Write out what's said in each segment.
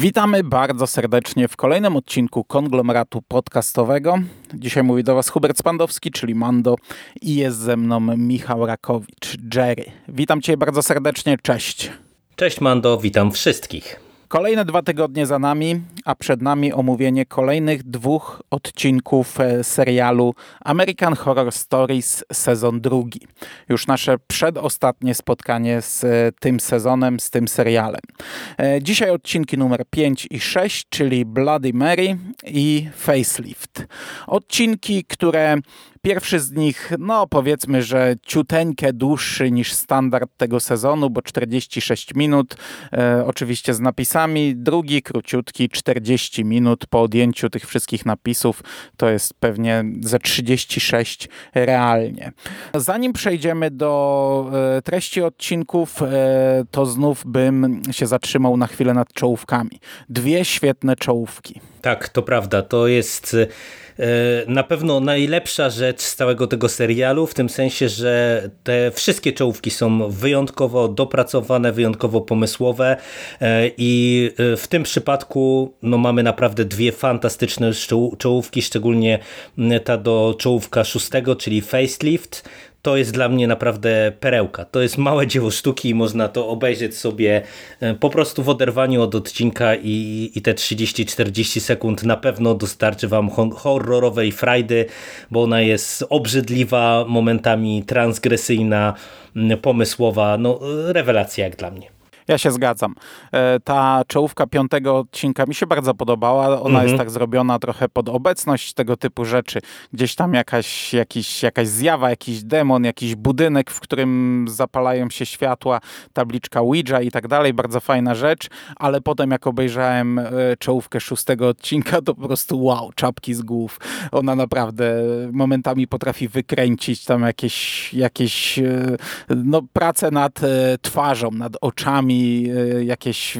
Witamy bardzo serdecznie w kolejnym odcinku konglomeratu podcastowego. Dzisiaj mówi do Was Hubert Spandowski, czyli Mando i jest ze mną Michał Rakowicz, Jerry. Witam Cię bardzo serdecznie, cześć. Cześć Mando, witam wszystkich. Kolejne dwa tygodnie za nami, a przed nami omówienie kolejnych dwóch odcinków e, serialu American Horror Stories sezon drugi. Już nasze przedostatnie spotkanie z e, tym sezonem, z tym serialem. E, dzisiaj odcinki numer 5 i 6, czyli Bloody Mary i Facelift. Odcinki, które Pierwszy z nich, no powiedzmy, że ciuteńkę dłuższy niż standard tego sezonu, bo 46 minut, e, oczywiście z napisami. Drugi króciutki, 40 minut po odjęciu tych wszystkich napisów, to jest pewnie ze 36 realnie. Zanim przejdziemy do e, treści odcinków, e, to znów bym się zatrzymał na chwilę nad czołówkami. Dwie świetne czołówki. Tak, to prawda. To jest E, na pewno najlepsza rzecz z całego tego serialu, w tym sensie, że te wszystkie czołówki są wyjątkowo dopracowane, wyjątkowo pomysłowe e, i e, w tym przypadku no, mamy naprawdę dwie fantastyczne czołówki, szczególnie ta do czołówka szóstego, czyli Facelift, to jest dla mnie naprawdę perełka. To jest małe dzieło sztuki i można to obejrzeć sobie e, po prostu w oderwaniu od odcinka i, i te 30-40 sekund na pewno dostarczy wam horrorowej frajdy, bo ona jest obrzydliwa, momentami transgresyjna, pomysłowa, no rewelacja jak dla mnie. Ja się zgadzam. E, ta czołówka piątego odcinka mi się bardzo podobała. Ona mhm. jest tak zrobiona trochę pod obecność tego typu rzeczy. Gdzieś tam jakaś, jakiś, jakaś zjawa, jakiś demon, jakiś budynek, w którym zapalają się światła, tabliczka Ouija i tak dalej. Bardzo fajna rzecz, ale potem jak obejrzałem e, czołówkę szóstego odcinka, to po prostu wow, czapki z głów. Ona naprawdę momentami potrafi wykręcić tam jakieś, jakieś e, no, pracę nad twarzą, nad oczami, Y, jakieś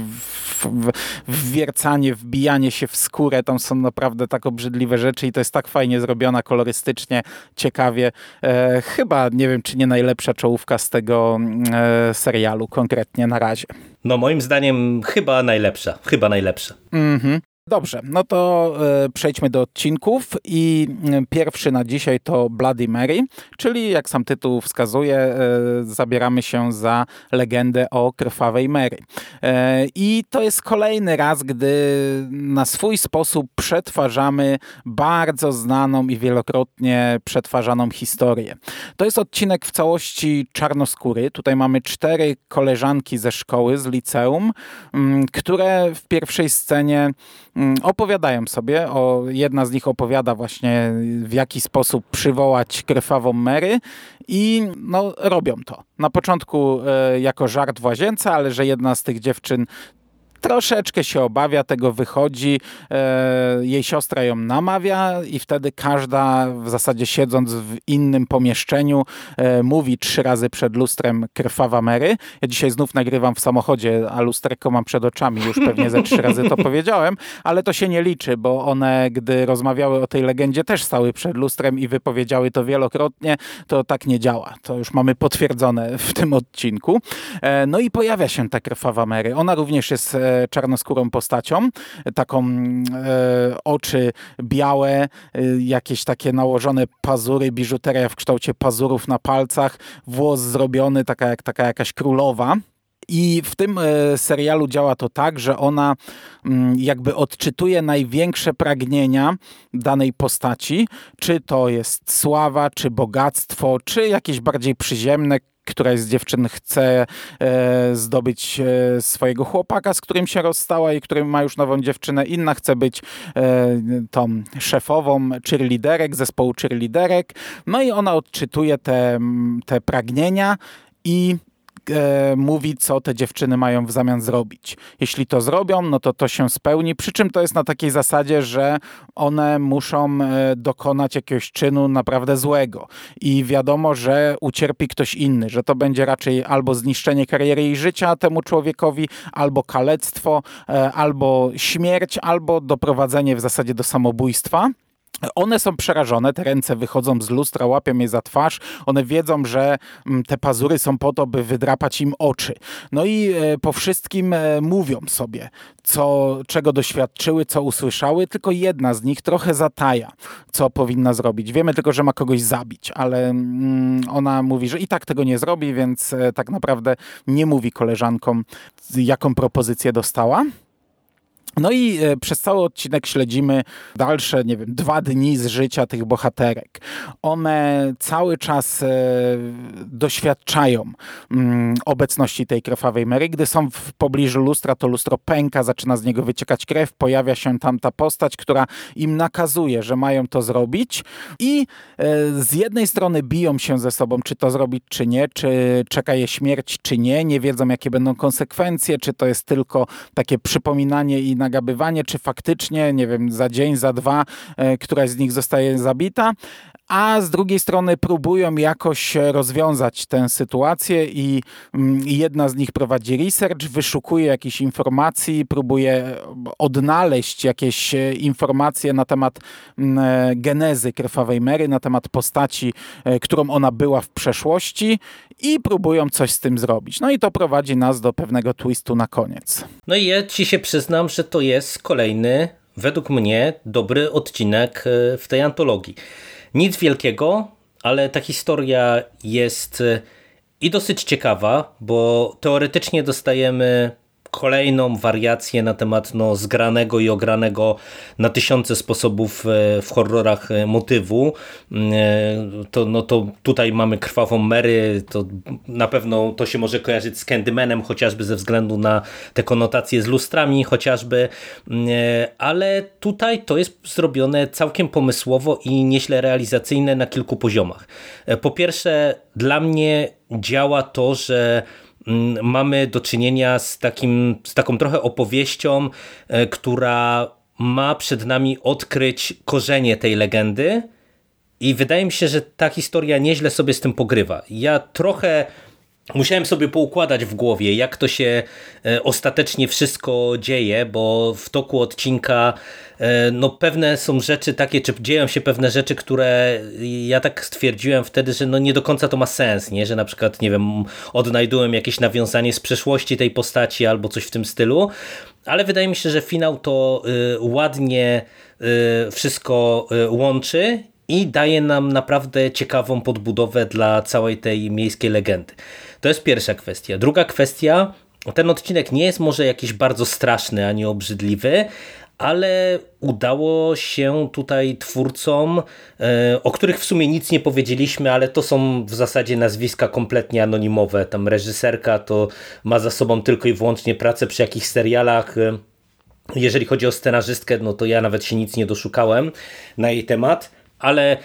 wwiercanie, wbijanie się w skórę, tam są naprawdę tak obrzydliwe rzeczy i to jest tak fajnie zrobiona kolorystycznie, ciekawie. E, chyba, nie wiem, czy nie najlepsza czołówka z tego e, serialu konkretnie na razie. No moim zdaniem chyba najlepsza, chyba najlepsza. Mhm. Dobrze, no to e, przejdźmy do odcinków i e, pierwszy na dzisiaj to Bloody Mary, czyli jak sam tytuł wskazuje, e, zabieramy się za legendę o krwawej Mary. E, I to jest kolejny raz, gdy na swój sposób przetwarzamy bardzo znaną i wielokrotnie przetwarzaną historię. To jest odcinek w całości czarnoskóry. Tutaj mamy cztery koleżanki ze szkoły, z liceum, m, które w pierwszej scenie Mm, opowiadają sobie. O, jedna z nich opowiada właśnie w jaki sposób przywołać krwawą Mary i no, robią to. Na początku e, jako żart w łazience, ale że jedna z tych dziewczyn troszeczkę się obawia, tego wychodzi, e, jej siostra ją namawia i wtedy każda w zasadzie siedząc w innym pomieszczeniu e, mówi trzy razy przed lustrem krwawa Mary. Ja dzisiaj znów nagrywam w samochodzie, a lusterko mam przed oczami, już pewnie ze trzy razy to powiedziałem, ale to się nie liczy, bo one, gdy rozmawiały o tej legendzie, też stały przed lustrem i wypowiedziały to wielokrotnie, to tak nie działa. To już mamy potwierdzone w tym odcinku. E, no i pojawia się ta krwawa Mary. Ona również jest czarnoskórą postacią, taką e, oczy białe, e, jakieś takie nałożone pazury, biżuteria w kształcie pazurów na palcach, włos zrobiony, taka, jak, taka jakaś królowa. I w tym e, serialu działa to tak, że ona mm, jakby odczytuje największe pragnienia danej postaci, czy to jest sława, czy bogactwo, czy jakieś bardziej przyziemne, któraś z dziewczyn chce e, zdobyć e, swojego chłopaka, z którym się rozstała i którym ma już nową dziewczynę. Inna chce być e, tą szefową cheerleaderek, zespołu cheerleaderek. No i ona odczytuje te, te pragnienia i e, mówi, co te dziewczyny mają w zamian zrobić. Jeśli to zrobią, no to to się spełni, przy czym to jest na takiej zasadzie, że one muszą e, dokonać jakiegoś czynu naprawdę złego i wiadomo, że ucierpi ktoś inny, że to będzie raczej albo zniszczenie kariery i życia temu człowiekowi, albo kalectwo, e, albo śmierć, albo doprowadzenie w zasadzie do samobójstwa. One są przerażone, te ręce wychodzą z lustra, łapią je za twarz. One wiedzą, że mm, te pazury są po to, by wydrapać im oczy. No i e, po wszystkim e, mówią sobie, co, czego doświadczyły, co usłyszały. Tylko jedna z nich trochę zataja, co powinna zrobić. Wiemy tylko, że ma kogoś zabić, ale mm, ona mówi, że i tak tego nie zrobi, więc e, tak naprawdę nie mówi koleżankom, jaką propozycję dostała. No i e, przez cały odcinek śledzimy dalsze, nie wiem, dwa dni z życia tych bohaterek. One cały czas e, doświadczają mm, obecności tej krwawej Mary. Gdy są w pobliżu lustra, to lustro pęka, zaczyna z niego wyciekać krew, pojawia się tam ta postać, która im nakazuje, że mają to zrobić i e, z jednej strony biją się ze sobą, czy to zrobić, czy nie, czy czeka je śmierć, czy nie, nie wiedzą, jakie będą konsekwencje, czy to jest tylko takie przypominanie i nagabywanie, czy faktycznie, nie wiem, za dzień, za dwa e, któraś z nich zostaje zabita, a z drugiej strony próbują jakoś rozwiązać tę sytuację i mm, jedna z nich prowadzi research, wyszukuje jakichś informacji, próbuje odnaleźć jakieś e, informacje na temat mm, e, genezy Krwawej Mary, na temat postaci, którą ona była w przeszłości i próbują coś z tym zrobić. No i to prowadzi nas do pewnego twistu na koniec. No i ja ci się przyznam, że to jest kolejny, według mnie, dobry odcinek e, w tej antologii. Nic wielkiego, ale ta historia jest e, i dosyć ciekawa, bo teoretycznie dostajemy kolejną wariację na temat no, zgranego i ogranego na tysiące sposobów e, w horrorach e, motywu. Mm, e, to, no, to tutaj mamy krwawą Mary, to na pewno to się może kojarzyć z Candymanem, chociażby ze względu na te konotacje z lustrami chociażby, mm, ale tutaj to jest zrobione całkiem pomysłowo i nieźle realizacyjne na kilku poziomach. Po pierwsze, dla mnie działa to, że mamy do czynienia z, takim, z taką trochę opowieścią, e, która ma przed nami odkryć korzenie tej legendy. I wydaje mi się, że ta historia nieźle sobie z tym pogrywa. Ja trochę Musiałem sobie poukładać w głowie, jak to się e, ostatecznie wszystko dzieje, bo w toku odcinka e, no, pewne są rzeczy takie, czy dzieją się pewne rzeczy, które ja tak stwierdziłem wtedy, że no, nie do końca to ma sens, nie? że na przykład, nie wiem, odnajdułem jakieś nawiązanie z przeszłości tej postaci albo coś w tym stylu, ale wydaje mi się, że finał to y, ładnie wszystko łączy i daje nam naprawdę ciekawą podbudowę dla całej tej miejskiej legendy. To jest pierwsza kwestia. Druga kwestia, ten odcinek nie jest może jakiś bardzo straszny ani obrzydliwy, ale udało się tutaj twórcom, e, o których w sumie nic nie powiedzieliśmy, ale to są w zasadzie nazwiska kompletnie anonimowe. Tam reżyserka to ma za sobą tylko i wyłącznie pracę przy jakichś serialach. Jeżeli chodzi o scenarzystkę, no to ja nawet się nic nie doszukałem na jej temat ale e,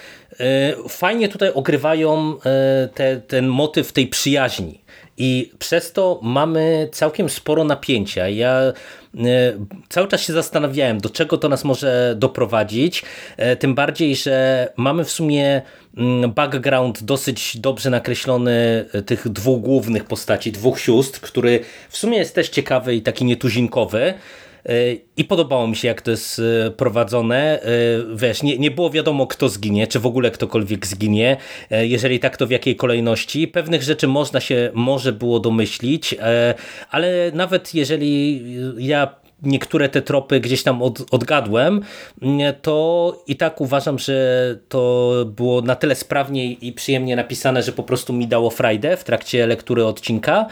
fajnie tutaj ogrywają e, te, ten motyw tej przyjaźni. I przez to mamy całkiem sporo napięcia. Ja e, cały czas się zastanawiałem, do czego to nas może doprowadzić. Tym bardziej, że mamy w sumie mm, background dosyć dobrze nakreślony tych dwóch głównych postaci, dwóch sióstr, który w sumie jest też ciekawy i taki nietuzinkowy. I podobało mi się, jak to jest e, prowadzone. E, wiesz, nie, nie było wiadomo, kto zginie, czy w ogóle ktokolwiek zginie. E, jeżeli tak, to w jakiej kolejności. Pewnych rzeczy można się może było domyślić, ale nawet jeżeli ja niektóre te tropy gdzieś tam od, odgadłem, to i tak uważam, że to było na tyle sprawnie i przyjemnie napisane, że po prostu mi dało frajdę w trakcie lektury odcinka.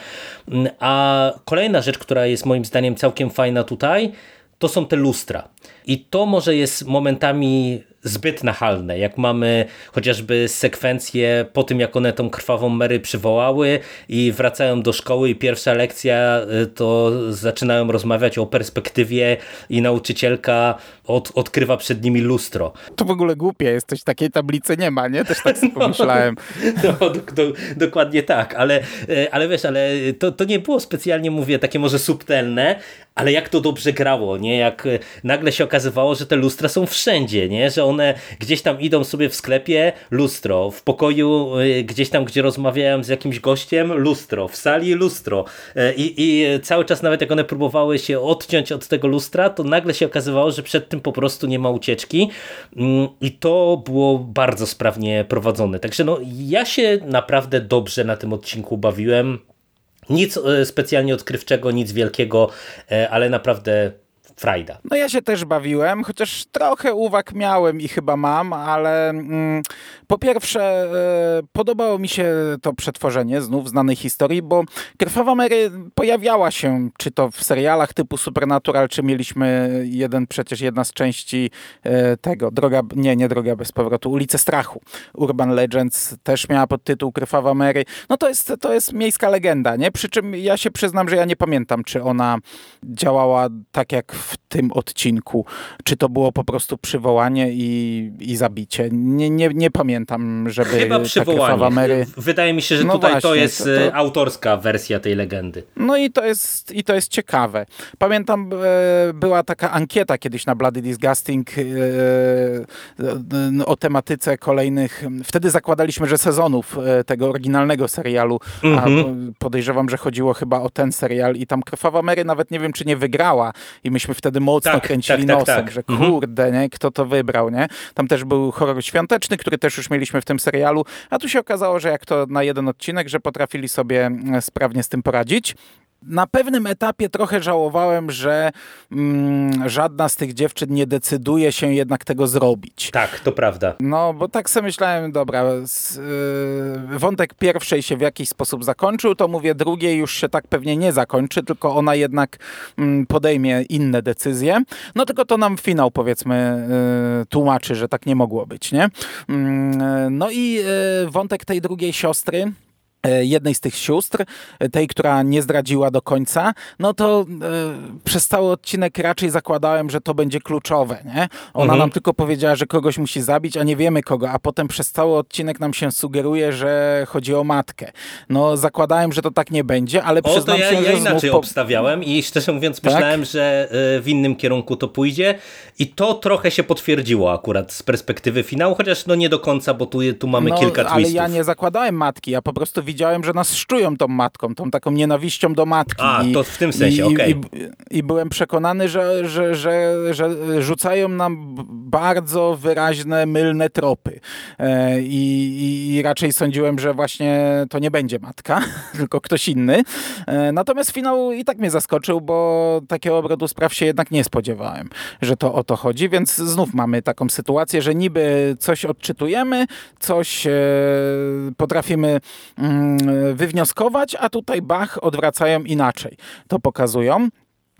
A kolejna rzecz, która jest moim zdaniem całkiem fajna tutaj, to są te lustra. I to może jest momentami zbyt nachalne. Jak mamy chociażby sekwencje po tym, jak one tą krwawą Mary przywołały i wracają do szkoły i pierwsza lekcja y, to zaczynają rozmawiać o perspektywie i nauczycielka od, odkrywa przed nimi lustro. To w ogóle głupie jest, coś takiej tablicy nie ma, nie? Też tak sobie pomyślałem. No, do, do, dokładnie tak, ale, y, ale wiesz, ale to, to nie było specjalnie, mówię, takie może subtelne, ale jak to dobrze grało, nie? Jak y, nagle się okazywało, że te lustra są wszędzie, nie? Że one gdzieś tam idą sobie w sklepie, lustro, w pokoju y, gdzieś tam, gdzie rozmawiałem z jakimś gościem, lustro, w sali lustro y, i, i cały czas nawet jak one próbowały się odciąć od tego lustra, to nagle się okazywało, że przed tym po prostu nie ma ucieczki mm, i to było bardzo sprawnie prowadzone. Także no, ja się naprawdę dobrze na tym odcinku bawiłem. Nic e, specjalnie odkrywczego, nic wielkiego, e, ale naprawdę frajda. No ja się też bawiłem, chociaż trochę uwag miałem i chyba mam, ale mm, po pierwsze e, podobało mi się to przetworzenie znów znanej historii, bo Krwawa Mary pojawiała się, czy to w serialach typu Supernatural, czy mieliśmy jeden, przecież jedna z części e, tego, droga, nie, nie Droga Bez Powrotu, Ulice Strachu. Urban Legends też miała podtytuł Krwawa Mary. No to jest, to jest miejska legenda, nie? Przy czym ja się przyznam, że ja nie pamiętam, czy ona działała tak jak w tym odcinku. Czy to było po prostu przywołanie i, i zabicie? Nie, nie, nie pamiętam, żeby Chyba przywołanie. Mary... Wydaje mi się, że no tutaj właśnie, to jest to, to... E, autorska wersja tej legendy. No i to jest, i to jest ciekawe. Pamiętam, e, była taka ankieta kiedyś na Bloody Disgusting e, o tematyce kolejnych. Wtedy zakładaliśmy, że sezonów tego oryginalnego serialu, -hmm. a mhm. podejrzewam, że chodziło chyba o ten serial i tam Krwawa Mary nawet nie wiem, czy nie wygrała i myśmy wtedy mocno tak, kręcili tak, tak nosem, tak, że mhm. kurde, nie, kto to wybrał, nie? Tam też był horror świąteczny, który też już mieliśmy w tym serialu, a tu się okazało, że jak to na jeden odcinek, że potrafili sobie mm, sprawnie z tym poradzić na pewnym etapie trochę żałowałem, że mm, żadna z tych dziewczyn nie decyduje się jednak tego zrobić. Tak, to prawda. No, bo tak sobie myślałem, dobra, z, yy, wątek pierwszej się w jakiś sposób zakończył, to mówię, drugiej już się tak pewnie nie zakończy, tylko ona jednak mm, podejmie inne decyzje. No tylko to nam finał, powiedzmy, yy, tłumaczy, że tak nie mogło być, nie? Yy, no i yy, wątek tej drugiej siostry, jednej z tych sióstr, e, tej, która nie zdradziła do końca, no to e, przez cały odcinek raczej zakładałem, że to będzie kluczowe, nie? Ona mhm. nam tylko powiedziała, że kogoś musi zabić, a nie wiemy kogo, a potem przez cały odcinek nam się sugeruje, że chodzi o matkę. No zakładałem, że to tak nie będzie, ale o, przyznam ja, się, ja że inaczej po... obstawiałem i szczerze mówiąc tak? myślałem, że w innym kierunku to pójdzie i to trochę się potwierdziło akurat z perspektywy finału, chociaż no nie do końca, bo tu, tu mamy no, kilka twistów. ale ja nie zakładałem matki, ja po prostu widziałem, że nas szczują tą matką, tą taką nienawiścią do matki. A, I, to w tym sensie, okej. Okay. I, I, byłem przekonany, że, że, że, że rzucają nam bardzo wyraźne, mylne tropy. E, i, I raczej sądziłem, że właśnie to nie będzie matka, tylko ktoś inny. E, natomiast finał i tak mnie zaskoczył, bo takiego obrotu spraw się jednak nie spodziewałem, że to o to chodzi, więc znów mamy taką sytuację, że niby coś odczytujemy, coś e, potrafimy Mm, wywnioskować, a tutaj Bach odwracają inaczej. To pokazują.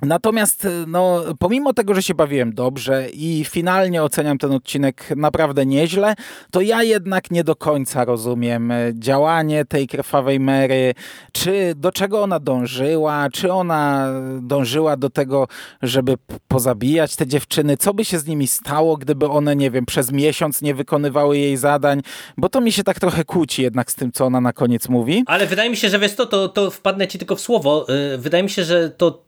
Natomiast no, pomimo tego, że się bawiłem dobrze i finalnie oceniam ten odcinek naprawdę nieźle, to ja jednak nie do końca rozumiem e, działanie tej krwawej Mary, czy do czego ona dążyła, czy ona dążyła do tego, żeby pozabijać te dziewczyny, co by się z nimi stało, gdyby one, nie wiem, przez miesiąc nie wykonywały jej zadań, bo to mi się tak trochę kłóci jednak z tym, co ona na koniec mówi. Ale wydaje mi się, że wiesz to, to, to wpadnę ci tylko w słowo, y, wydaje mi się, że to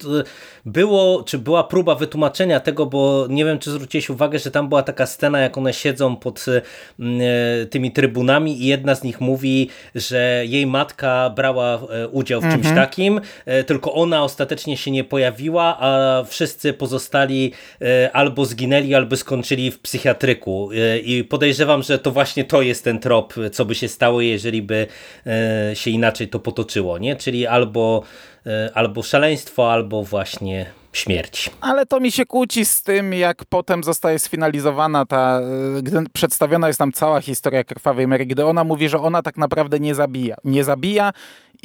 było, czy była próba wytłumaczenia tego, bo nie wiem, czy zwróciłeś uwagę, że tam była taka scena, jak one siedzą pod e, tymi trybunami i jedna z nich mówi, że jej matka brała e, udział w mhm. czymś takim, e, tylko ona ostatecznie się nie pojawiła, a wszyscy pozostali albo zginęli, albo skończyli w psychiatryku. I podejrzewam, że to właśnie to jest ten trop, co by się stało, jeżeli by się inaczej to potoczyło, nie? Czyli albo albo szaleństwo, albo właśnie śmierć. Ale to mi się kłóci z tym, jak potem zostaje sfinalizowana ta, e, gdy przedstawiona jest nam cała historia Krwawej Mary, gdy ona mówi, że ona tak naprawdę nie zabija. Nie zabija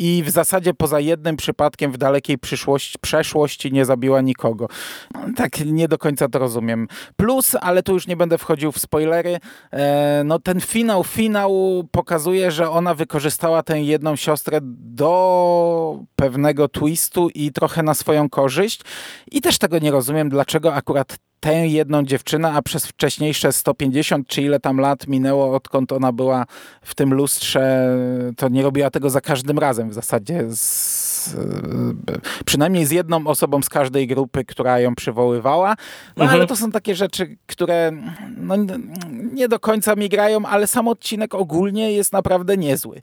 i w zasadzie poza jednym przypadkiem w dalekiej przyszłości, przeszłości nie zabiła nikogo. Tak nie do końca to rozumiem. Plus, ale tu już nie będę wchodził w spoilery, e, no ten finał, finał pokazuje, że ona wykorzystała tę jedną siostrę do pewnego twistu i trochę na swoją korzyść i też tego nie rozumiem, dlaczego akurat tę jedną dziewczynę, a przez wcześniejsze 150 czy ile tam lat minęło, odkąd ona była w tym lustrze, to nie robiła tego za każdym razem w zasadzie. Z, przynajmniej z jedną osobą z każdej grupy, która ją przywoływała. No mhm. ale to są takie rzeczy, które no, nie do końca mi grają, ale sam odcinek ogólnie jest naprawdę niezły.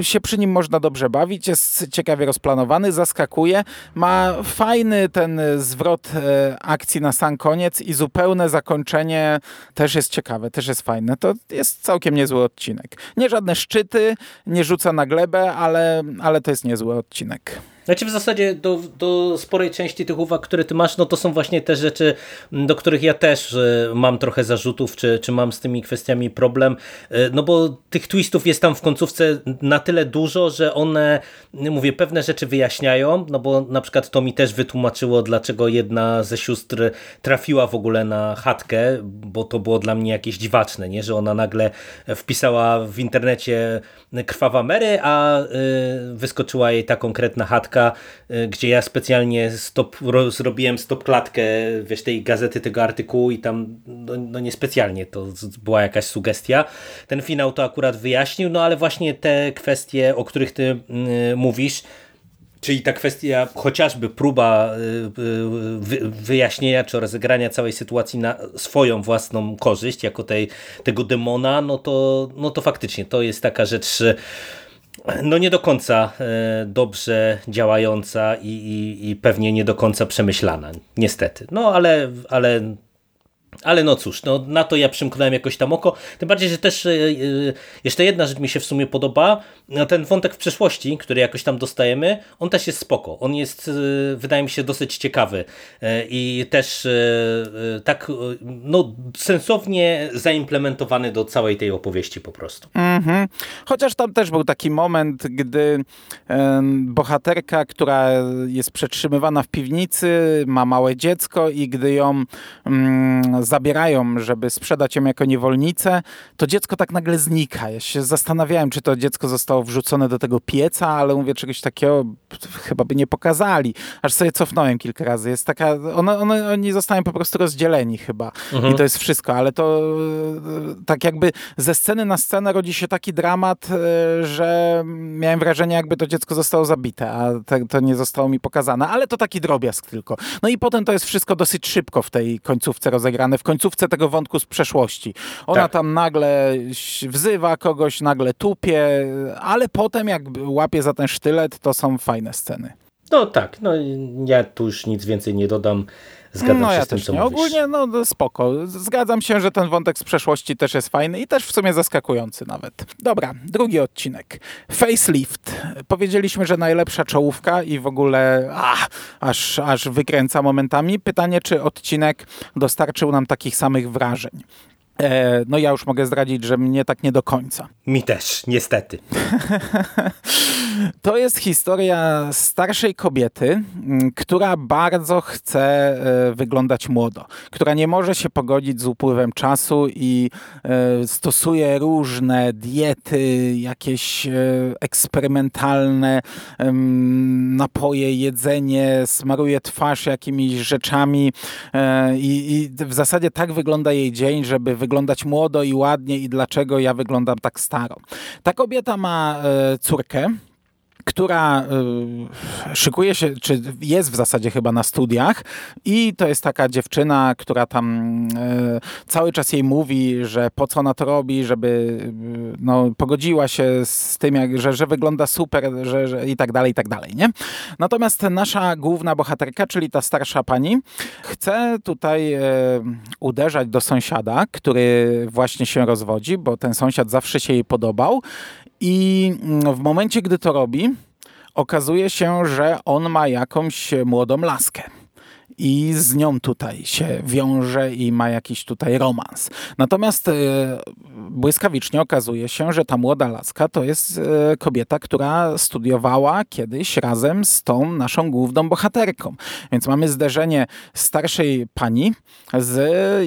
się przy nim można dobrze bawić, jest ciekawie rozplanowany, zaskakuje, ma fajny ten zwrot e, akcji na sam koniec i zupełne zakończenie też jest ciekawe, też jest fajne. To jest całkiem niezły odcinek. Nie żadne szczyty, nie rzuca na glebę, ale, ale to jest niezły odcinek. Znaczy w zasadzie do, do sporej części tych uwag, które ty masz, no to są właśnie te rzeczy, do których ja też mam trochę zarzutów, czy, czy mam z tymi kwestiami problem, e, no bo tych twistów jest tam w końcówce na tyle dużo, że one, mówię, pewne rzeczy wyjaśniają, no bo na przykład to mi też wytłumaczyło, dlaczego jedna ze sióstr trafiła w ogóle na chatkę, bo to było dla mnie jakieś dziwaczne, nie? że ona nagle wpisała w internecie krwawa Mary, a e, wyskoczyła jej ta konkretna chatka, Y, gdzie ja specjalnie stop, zrobiłem stop klatkę wiesz, tej gazety, tego artykułu i tam no, no niespecjalnie to była jakaś sugestia. Ten finał to akurat wyjaśnił, no ale właśnie te kwestie, o których ty y, mówisz, Czyli ta kwestia, chociażby próba y, wyjaśnienia czy rozegrania całej sytuacji na swoją własną korzyść, jako tej, tego demona, no to, no to faktycznie to jest taka rzecz no nie do końca e, dobrze działająca i, i, i, pewnie nie do końca przemyślana, niestety. No ale, ale ale no cóż, no, na to ja przymknąłem jakoś tam oko. Tym bardziej, że też yy, jeszcze jedna rzecz mi się w sumie podoba. No, ten wątek w przeszłości, który jakoś tam dostajemy, on też jest spoko. On jest, yy, wydaje mi się, dosyć ciekawy yy, i też tak no, sensownie zaimplementowany do całej tej opowieści po prostu. Mm -hmm. Chociaż tam też był taki moment, gdy bohaterka, która jest przetrzymywana w piwnicy, ma małe dziecko i gdy ją mm, zabierają, żeby sprzedać ją jako niewolnicę, to dziecko tak nagle znika. Ja się zastanawiałem, czy to dziecko zostało wrzucone do tego pieca, ale mówię, czegoś takiego chyba by nie pokazali. Aż sobie cofnąłem kilka razy. Jest taka, one, one, oni zostają po prostu rozdzieleni chyba. Mhm. I to jest wszystko, ale to e, tak jakby ze sceny na scenę rodzi się taki dramat, e, że miałem wrażenie, jakby to dziecko zostało zabite, a to nie zostało mi pokazane. Ale to taki drobiazg tylko. No i potem to jest wszystko dosyć szybko w tej końcówce rozegrane w końcówce tego wątku z przeszłości. Ona tak. tam nagle wzywa kogoś, nagle tupie, ale potem jak łapie za ten sztylet, to są fajne sceny. No tak, no ja tu już nic więcej nie dodam. Zgadzam no, się ja z tym, co nie. Mówisz. Ogólnie no, no spoko. Zgadzam się, że ten wątek z przeszłości też jest fajny i też w sumie zaskakujący nawet. Dobra, drugi odcinek. Facelift. Powiedzieliśmy, że najlepsza czołówka i w ogóle ach, aż, aż wykręca momentami. Pytanie, czy odcinek dostarczył nam takich samych wrażeń. E, no ja już mogę zdradzić, że mnie tak nie do końca. Mi też, niestety. To jest historia starszej kobiety, która bardzo chce e, wyglądać młodo, która nie może się pogodzić z upływem czasu i e, stosuje różne diety, jakieś eksperymentalne napoje, jedzenie, smaruje twarz jakimiś rzeczami i, w zasadzie tak wygląda jej dzień, żeby wyglądać młodo i ładnie i dlaczego ja wyglądam tak staro. Ta kobieta ma e, córkę, która y, szykuje się, czy jest w zasadzie chyba na studiach i to jest taka dziewczyna, która tam y, cały czas jej mówi, że po co ona to robi, żeby y, no, pogodziła się z tym, jak, że, że wygląda super że, że i tak dalej, i tak dalej, nie? Natomiast nasza główna bohaterka, czyli ta starsza pani, chce tutaj uderzać do sąsiada, który właśnie się rozwodzi, bo ten sąsiad zawsze się jej podobał i mm, w momencie, gdy to robi, okazuje się, że on ma jakąś młodą laskę. I z nią tutaj się wiąże i ma jakiś tutaj romans. Natomiast e, błyskawicznie okazuje się, że ta młoda laska to jest e, kobieta, która studiowała kiedyś razem z tą naszą główną bohaterką. Więc mamy zderzenie starszej pani z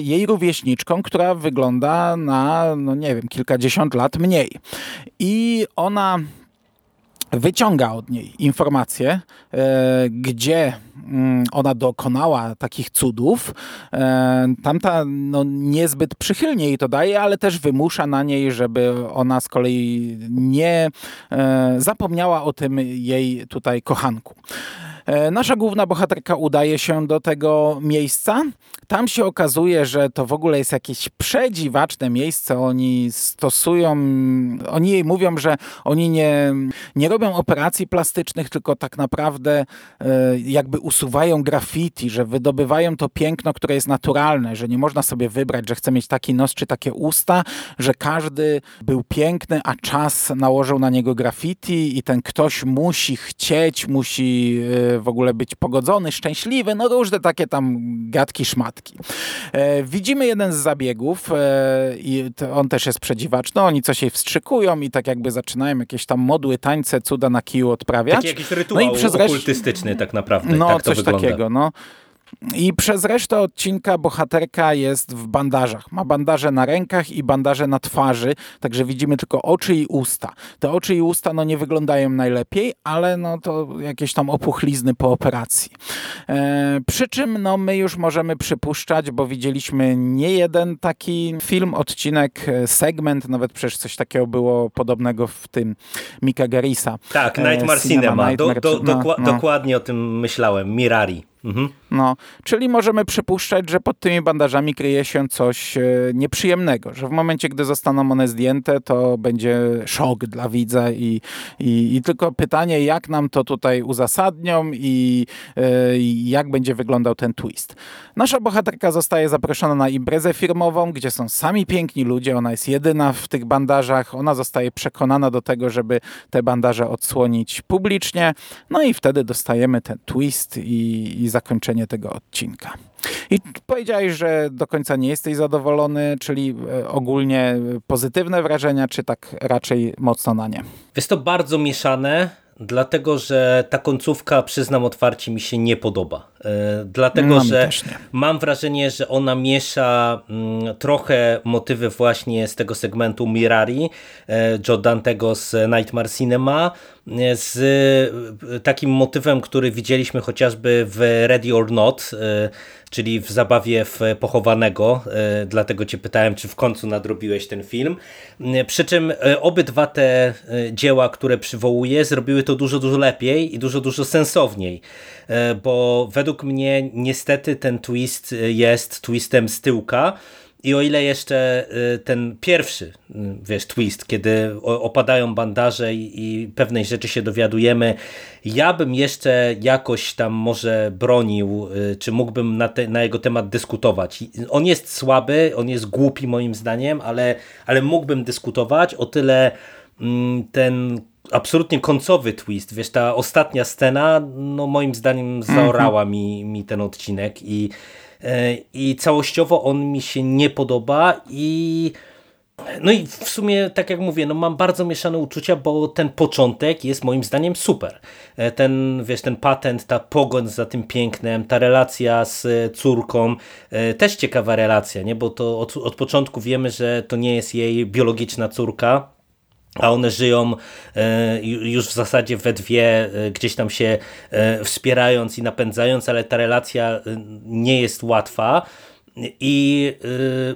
jej rówieśniczką, która wygląda na, no nie wiem, kilkadziesiąt lat mniej. I ona wyciąga od niej informacje, e, gdzie ona dokonała takich cudów. E, tamta no, niezbyt przychylnie jej to daje, ale też wymusza na niej, żeby ona z kolei nie e, zapomniała o tym jej tutaj kochanku. E, nasza główna bohaterka udaje się do tego miejsca. Tam się okazuje, że to w ogóle jest jakieś przedziwaczne miejsce. Oni stosują, oni jej mówią, że oni nie, nie robią operacji plastycznych, tylko tak naprawdę e, jakby usuwają graffiti, że wydobywają to piękno, które jest naturalne, że nie można sobie wybrać, że chce mieć taki nos czy takie usta, że każdy był piękny, a czas nałożył na niego graffiti i ten ktoś musi chcieć, musi e, w ogóle być pogodzony, szczęśliwy, no różne takie tam gadki, szmatki. E, widzimy jeden z zabiegów e, i on też jest przedziwaczny, oni coś jej wstrzykują i tak jakby zaczynają jakieś tam modły, tańce, cuda na kiju odprawiać. Taki jakiś rytuał no i przez okultystyczny tak naprawdę. No tak coś wygląda. takiego, no. I przez resztę odcinka bohaterka jest w bandażach. Ma bandaże na rękach i bandaże na twarzy, także widzimy tylko oczy i usta. Te oczy i usta no, nie wyglądają najlepiej, ale no, to jakieś tam opuchlizny po operacji. E, przy czym no, my już możemy przypuszczać, bo widzieliśmy nie jeden taki film, odcinek, e, segment, nawet przecież coś takiego było podobnego w tym Mika Garisa. Tak, Nightmare Cinema. Cinema. Nightmare, do, do, no, no. Dokładnie o tym myślałem. Mirari. No, czyli możemy przypuszczać, że pod tymi bandażami kryje się coś e, nieprzyjemnego, że w momencie, gdy zostaną one zdjęte, to będzie szok dla widza i, i, i tylko pytanie, jak nam to tutaj uzasadnią i, i jak będzie wyglądał ten twist. Nasza bohaterka zostaje zaproszona na imprezę firmową, gdzie są sami piękni ludzie, ona jest jedyna w tych bandażach, ona zostaje przekonana do tego, żeby te bandaże odsłonić publicznie, no i wtedy dostajemy ten twist i, i zakończenie tego odcinka. I powiedziałeś, że do końca nie jesteś zadowolony, czyli e, ogólnie pozytywne wrażenia, czy tak raczej mocno na nie? Jest to bardzo mieszane, dlatego że ta końcówka, przyznam otwarcie, mi się nie podoba. E, dlatego, no, że mam wrażenie, że ona miesza mm, trochę motywy właśnie z tego segmentu Mirari, e, Joe Dantego z Nightmare Cinema, z takim motywem, który widzieliśmy chociażby w Ready or Not, czyli w zabawie w pochowanego, e, dlatego cię pytałem, czy w końcu nadrobiłeś ten film. E, przy czym e, obydwa te dzieła, które przywołuję, zrobiły to dużo, dużo lepiej i dużo, dużo sensowniej, bo według mnie niestety ten twist jest twistem z tyłka, i o ile jeszcze y, ten pierwszy, y, wiesz, twist, kiedy opadają bandaże i pewnej rzeczy się dowiadujemy, ja bym jeszcze jakoś tam może bronił, y, czy mógłbym na, te, na jego temat dyskutować. On jest słaby, on jest głupi moim zdaniem, ale, ale mógłbym dyskutować. O tyle mm, ten absolutnie końcowy twist, wiesz, ta ostatnia scena, no moim zdaniem zaorała -hmm. mi, mi ten odcinek i i całościowo on mi się nie podoba i no i w sumie, tak jak mówię, no mam bardzo mieszane uczucia, bo ten początek jest moim zdaniem super. E, ten, wiesz, ten patent, ta pogoń za tym pięknem, ta relacja z córką, e, też ciekawa relacja, nie? bo to od, od początku wiemy, że to nie jest jej biologiczna córka, a one żyją e, już w zasadzie we dwie, e, gdzieś tam się e, wspierając i napędzając, ale ta relacja nie jest łatwa. I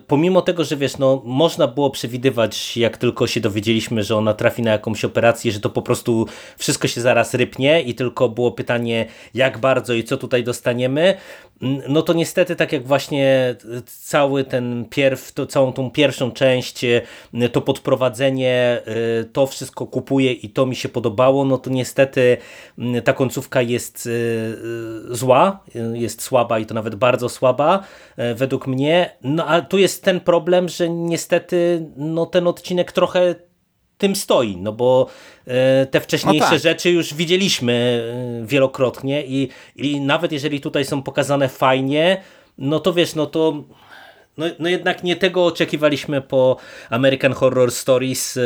pomimo tego, że wiesz, no, można było przewidywać, jak tylko się dowiedzieliśmy, że ona trafi na jakąś operację, że to po prostu wszystko się zaraz rypnie i tylko było pytanie, jak bardzo i co tutaj dostaniemy, no to niestety tak jak właśnie cały ten pierw, to, całą tą pierwszą część, y, to podprowadzenie, y, to wszystko kupuje i to mi się podobało, no to niestety ta końcówka jest zła, jest słaba i to nawet bardzo słaba, według mnie. No a tu jest ten problem, że niestety no, ten odcinek trochę tym stoi, no bo e, te wcześniejsze no tak. rzeczy już widzieliśmy e, wielokrotnie i, i nawet jeżeli tutaj są pokazane fajnie, no to wiesz, no to no, no jednak nie tego oczekiwaliśmy po American Horror Stories, e,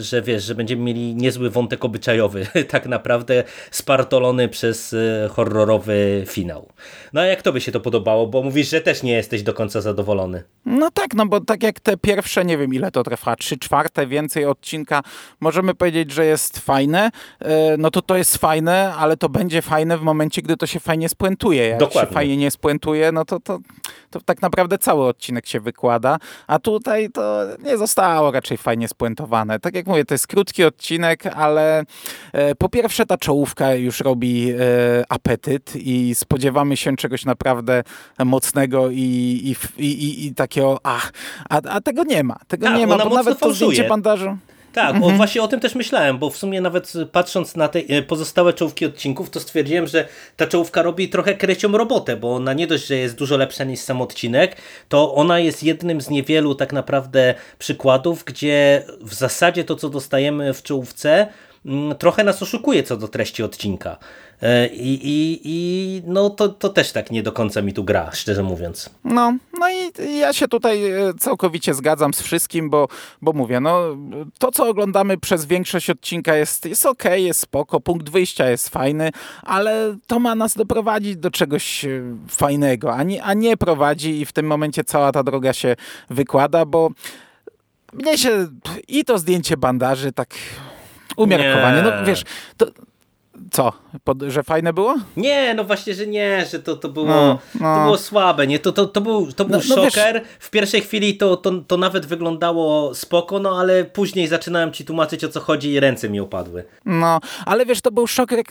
że wiesz, że będziemy mieli niezły wątek obyczajowy, tak naprawdę spartolony przez e, horrorowy finał. No a jak to by się to podobało? Bo mówisz, że też nie jesteś do końca zadowolony. No tak, no bo tak jak te pierwsze, nie wiem ile to trwa, trzy czwarte więcej odcinka, możemy powiedzieć, że jest fajne, e, no to to jest fajne, ale to będzie fajne w momencie, gdy to się fajnie spuentuje. Jak Dokładnie. się fajnie nie spuentuje, no to, to, to tak naprawdę cały odcinek odcinek się wykłada, a tutaj to nie zostało raczej fajnie spuentowane. Tak jak mówię, to jest krótki odcinek, ale e, po pierwsze ta czołówka już robi e, apetyt i spodziewamy się czegoś naprawdę mocnego i, i, i, i takiego, ach, a, a tego nie ma. Tego tak, nie ma, bo nawet to zdjęcie bandażu... Tak, mhm. o, właśnie o tym też myślałem, bo w sumie nawet patrząc na te e, pozostałe czołówki odcinków, to stwierdziłem, że ta czołówka robi trochę krecią robotę, bo ona nie dość, że jest dużo lepsza niż sam odcinek, to ona jest jednym z niewielu tak naprawdę przykładów, gdzie w zasadzie to, co dostajemy w czołówce, trochę nas oszukuje co do treści odcinka. E, I, i, i no to, to też tak nie do końca mi tu gra, szczerze mówiąc. No, no i ja się tutaj e, całkowicie zgadzam z wszystkim, bo, bo mówię, no to co oglądamy przez większość odcinka jest, jest ok, jest spoko, punkt wyjścia jest fajny, ale to ma nas doprowadzić do czegoś e, fajnego, a nie, a nie prowadzi i w tym momencie cała ta droga się wykłada, bo mnie się i to zdjęcie bandaży tak umiarkowanie, no wiesz, to, co? Pod, że fajne było? Nie, no właśnie, że nie, że to, to, było, no, no. to było słabe. Nie? To, to, to był, to był no, no szoker. Wiesz... W pierwszej chwili to, to, to nawet wyglądało spoko, no ale później zaczynałem ci tłumaczyć o co chodzi i ręce mi opadły. No, ale wiesz, to był szoker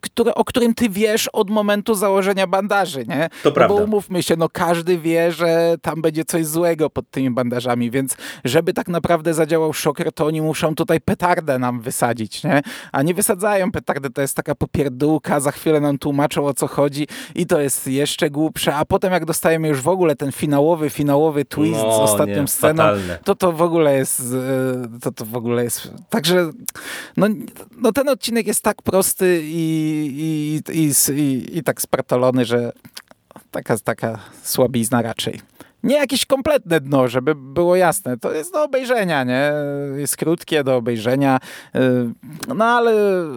które, o którym ty wiesz od momentu założenia bandaży, nie? To no prawda. Bo umówmy się, no każdy wie, że tam będzie coś złego pod tymi bandażami, więc żeby tak naprawdę zadziałał szoker, to oni muszą tutaj petardę nam wysadzić, nie? A nie wysadzają petardę, to jest taka popierdółka, za chwilę nam tłumaczą o co chodzi i to jest jeszcze głupsze, a potem jak dostajemy już w ogóle ten finałowy, finałowy twist no, z ostatnią nie, sceną, fatalne. to to w ogóle jest e, to to w ogóle jest, także no, no ten odcinek jest tak prosty i i, i, i, i tak spratolony, że taka, taka słabizna raczej. Nie jakieś kompletne dno, żeby było jasne. To jest do obejrzenia, nie? Jest krótkie do obejrzenia. Y, no ale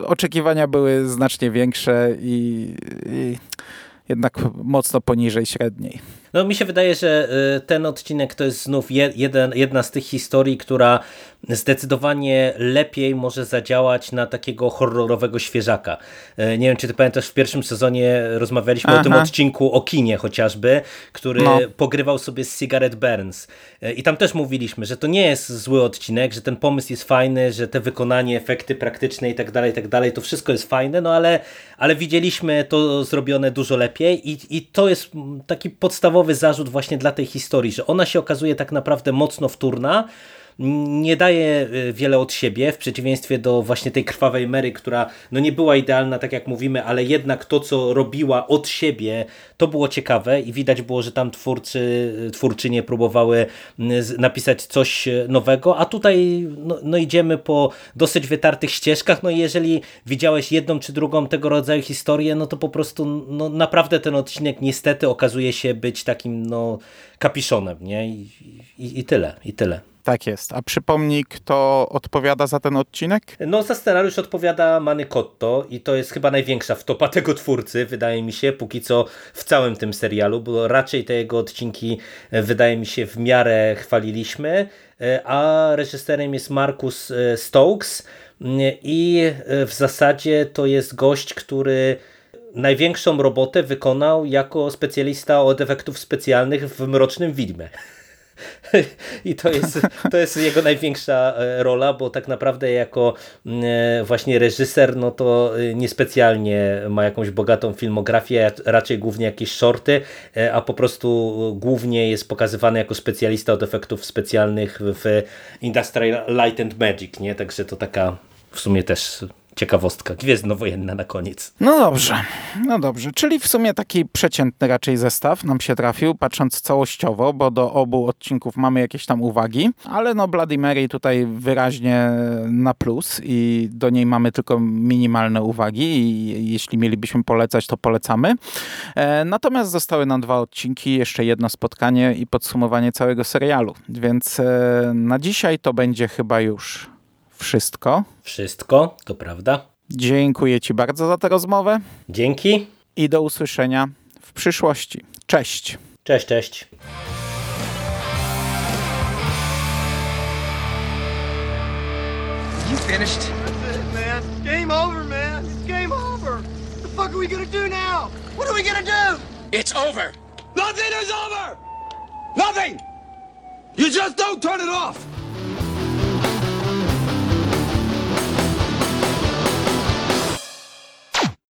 oczekiwania były znacznie większe i, i jednak mocno poniżej średniej. No mi się wydaje, że y, ten odcinek to jest znów jeden, jedna z tych historii, która zdecydowanie lepiej może zadziałać na takiego horrorowego świeżaka. Y, nie wiem, czy ty pamiętasz, w pierwszym sezonie rozmawialiśmy Aha. o tym odcinku o kinie chociażby, który no. pogrywał sobie z Cigarette Burns. Y, I tam też mówiliśmy, że to nie jest zły odcinek, że ten pomysł jest fajny, że te wykonanie, efekty praktyczne i tak dalej, i tak dalej, to wszystko jest fajne, no ale, ale widzieliśmy to zrobione dużo lepiej i, i to jest taki podstawowy podstawowy zarzut właśnie dla tej historii, że ona się okazuje tak naprawdę mocno wtórna, nie daje y, wiele od siebie, w przeciwieństwie do właśnie tej krwawej Mary, która no nie była idealna, tak jak mówimy, ale jednak to, co robiła od siebie, to było ciekawe i widać było, że tam twórcy, twórczynie próbowały napisać coś nowego, a tutaj no, no idziemy po dosyć wytartych ścieżkach, no i jeżeli widziałeś jedną czy drugą tego rodzaju historię, no to po prostu no, naprawdę ten odcinek niestety okazuje się być takim no kapiszonem, nie? I, i, i tyle, i tyle. Tak jest. A przypomnij, kto odpowiada za ten odcinek? No, za scenariusz odpowiada Manny Cotto i to jest chyba największa wtopa tego twórcy, wydaje mi się, póki co w całym tym serialu, bo raczej te jego odcinki, e, wydaje mi się, w miarę chwaliliśmy, e, a reżyserem jest Marcus e, Stokes i w zasadzie to jest gość, który największą robotę wykonał jako specjalista od efektów specjalnych w Mrocznym Widmie. I to jest, to jest jego największa e, rola, bo tak naprawdę jako e, właśnie reżyser, no to e, niespecjalnie ma jakąś bogatą filmografię, raczej głównie jakieś shorty, a po prostu głównie jest pokazywany jako specjalista od efektów specjalnych w Industrial Light and Magic, nie? Także to taka w sumie też ciekawostka gwiezdnowojenna na koniec. No dobrze, no dobrze. Czyli w sumie taki przeciętny raczej zestaw nam się trafił, patrząc całościowo, bo do obu odcinków mamy jakieś tam uwagi, ale no Bloody Mary tutaj wyraźnie na plus i do niej mamy tylko minimalne uwagi i jeśli mielibyśmy polecać, to polecamy. E, natomiast zostały nam dwa odcinki, jeszcze jedno spotkanie i podsumowanie całego serialu, więc e, na dzisiaj to będzie chyba już wszystko. Wszystko, to prawda. Dziękuję Ci bardzo za tę rozmowę Dzięki. i do usłyszenia w przyszłości. Cześć! Cześć, cześć. You finished? That's it, man. Game over, man. It's game over. What the fuck are we gonna do now? What are we gonna do? It's over. Nothing is over! Nothing! You just don't turn it off!